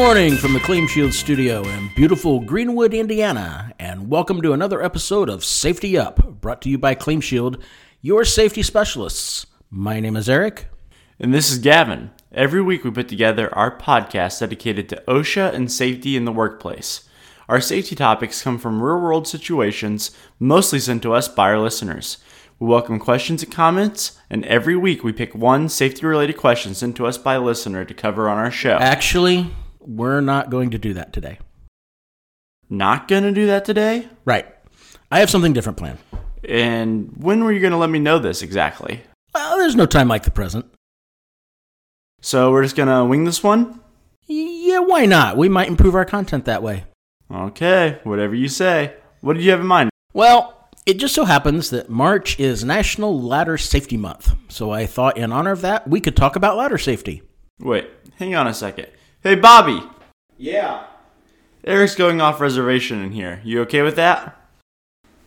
morning from the Claim Shield studio in beautiful Greenwood, Indiana, and welcome to another episode of Safety Up, brought to you by Claim Shield, your safety specialists. My name is Eric. And this is Gavin. Every week we put together our podcast dedicated to OSHA and safety in the workplace. Our safety topics come from real world situations, mostly sent to us by our listeners. We welcome questions and comments, and every week we pick one safety related question sent to us by a listener to cover on our show. Actually, we're not going to do that today. Not gonna do that today? Right. I have something different planned. And when were you gonna let me know this exactly? Well, there's no time like the present. So we're just gonna wing this one? Yeah, why not? We might improve our content that way. Okay, whatever you say. What did you have in mind? Well, it just so happens that March is National Ladder Safety Month. So I thought, in honor of that, we could talk about ladder safety. Wait, hang on a second. Hey, Bobby! Yeah. Eric's going off reservation in here. You okay with that?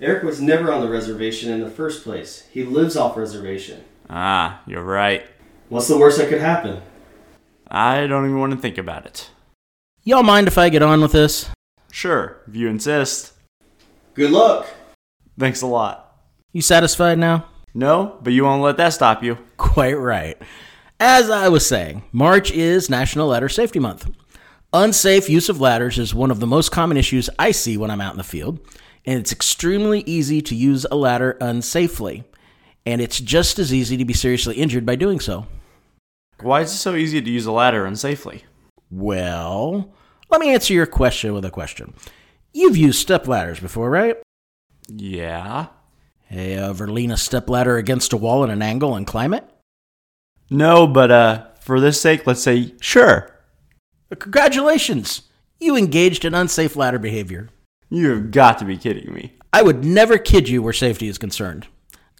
Eric was never on the reservation in the first place. He lives off reservation. Ah, you're right. What's the worst that could happen? I don't even want to think about it. Y'all mind if I get on with this? Sure, if you insist. Good luck. Thanks a lot. You satisfied now? No, but you won't let that stop you. Quite right. As I was saying, March is National Ladder Safety Month. Unsafe use of ladders is one of the most common issues I see when I'm out in the field, and it's extremely easy to use a ladder unsafely. And it's just as easy to be seriously injured by doing so. Why is it so easy to use a ladder unsafely? Well, let me answer your question with a question. You've used step ladders before, right? Yeah. Hey, ever lean a step ladder against a wall at an angle and climb it? No, but uh, for this sake, let's say sure. Congratulations! You engaged in unsafe ladder behavior. You have got to be kidding me. I would never kid you where safety is concerned.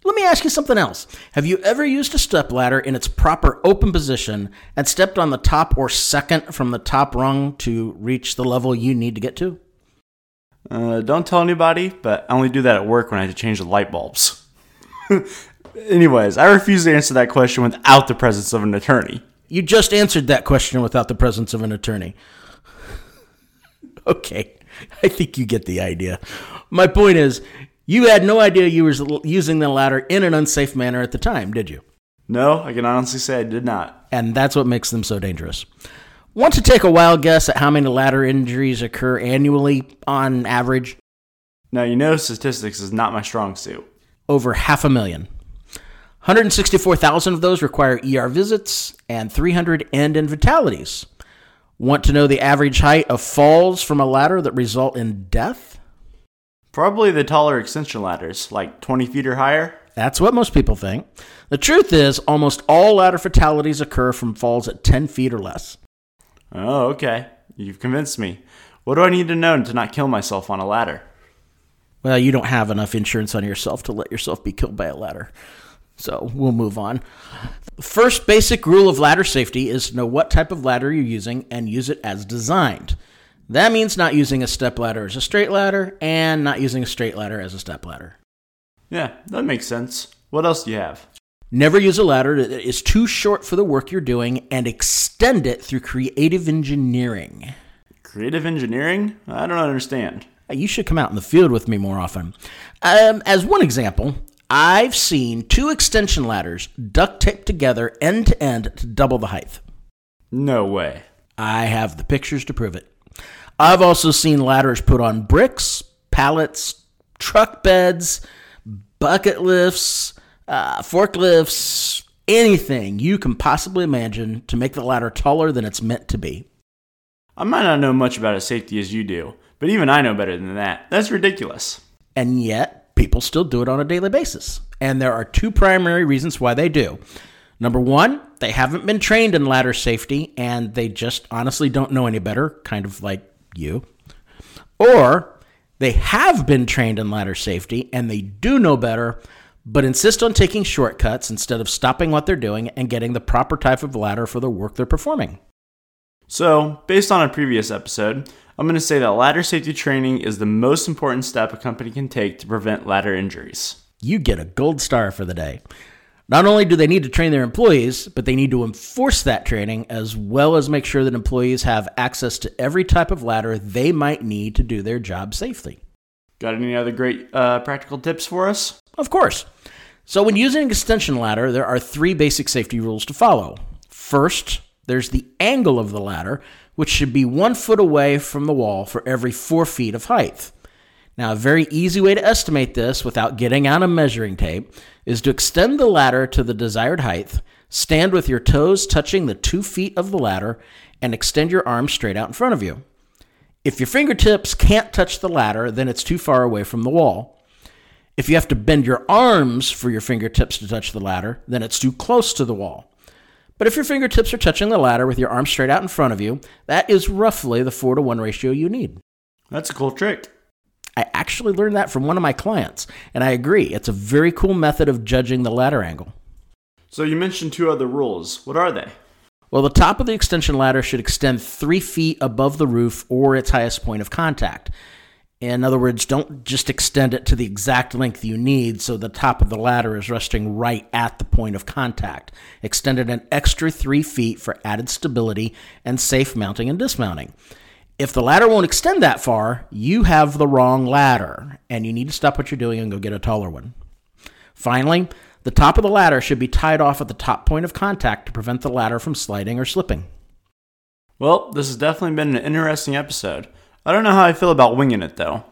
Let me ask you something else. Have you ever used a step ladder in its proper open position and stepped on the top or second from the top rung to reach the level you need to get to? Uh, don't tell anybody, but I only do that at work when I have to change the light bulbs. Anyways, I refuse to answer that question without the presence of an attorney. You just answered that question without the presence of an attorney. okay, I think you get the idea. My point is, you had no idea you were using the ladder in an unsafe manner at the time, did you? No, I can honestly say I did not. And that's what makes them so dangerous. Want to take a wild guess at how many ladder injuries occur annually on average? Now, you know statistics is not my strong suit. Over half a million. 164,000 of those require ER visits, and 300 end in fatalities. Want to know the average height of falls from a ladder that result in death? Probably the taller extension ladders, like 20 feet or higher. That's what most people think. The truth is, almost all ladder fatalities occur from falls at 10 feet or less. Oh, okay. You've convinced me. What do I need to know to not kill myself on a ladder? Well, you don't have enough insurance on yourself to let yourself be killed by a ladder. So we'll move on. First basic rule of ladder safety is to know what type of ladder you're using and use it as designed. That means not using a step ladder as a straight ladder and not using a straight ladder as a step ladder. Yeah, that makes sense. What else do you have? Never use a ladder that is too short for the work you're doing and extend it through creative engineering. Creative engineering? I don't understand. You should come out in the field with me more often. Um, as one example, I've seen two extension ladders duct taped together end to end to double the height. No way. I have the pictures to prove it. I've also seen ladders put on bricks, pallets, truck beds, bucket lifts, uh, forklifts, anything you can possibly imagine to make the ladder taller than it's meant to be. I might not know much about its safety as you do, but even I know better than that. That's ridiculous. And yet, people still do it on a daily basis. And there are two primary reasons why they do. Number one, they haven't been trained in ladder safety and they just honestly don't know any better, kind of like you. Or they have been trained in ladder safety and they do know better, but insist on taking shortcuts instead of stopping what they're doing and getting the proper type of ladder for the work they're performing. So, based on a previous episode, I'm going to say that ladder safety training is the most important step a company can take to prevent ladder injuries. You get a gold star for the day. Not only do they need to train their employees, but they need to enforce that training as well as make sure that employees have access to every type of ladder they might need to do their job safely. Got any other great uh, practical tips for us? Of course. So, when using an extension ladder, there are three basic safety rules to follow. First, there's the angle of the ladder, which should be one foot away from the wall for every four feet of height. Now, a very easy way to estimate this without getting out a measuring tape is to extend the ladder to the desired height, stand with your toes touching the two feet of the ladder, and extend your arms straight out in front of you. If your fingertips can't touch the ladder, then it's too far away from the wall. If you have to bend your arms for your fingertips to touch the ladder, then it's too close to the wall. But if your fingertips are touching the ladder with your arms straight out in front of you, that is roughly the 4 to 1 ratio you need. That's a cool trick. I actually learned that from one of my clients, and I agree. It's a very cool method of judging the ladder angle. So you mentioned two other rules. What are they? Well, the top of the extension ladder should extend three feet above the roof or its highest point of contact. In other words, don't just extend it to the exact length you need so the top of the ladder is resting right at the point of contact. Extend it an extra three feet for added stability and safe mounting and dismounting. If the ladder won't extend that far, you have the wrong ladder, and you need to stop what you're doing and go get a taller one. Finally, the top of the ladder should be tied off at the top point of contact to prevent the ladder from sliding or slipping. Well, this has definitely been an interesting episode. I don't know how I feel about winging it, though.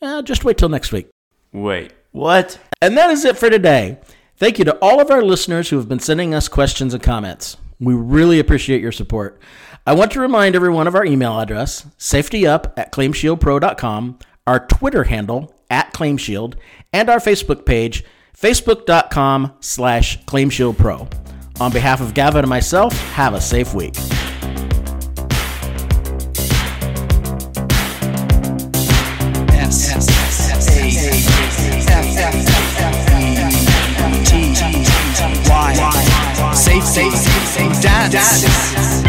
Uh, just wait till next week. Wait, what? And that is it for today. Thank you to all of our listeners who have been sending us questions and comments. We really appreciate your support. I want to remind everyone of our email address, safetyup at claimshieldpro.com, our Twitter handle, at claimshield, and our Facebook page, facebook.com slash claimshieldpro. On behalf of Gavin and myself, have a safe week. E T Y Safe Safe Dance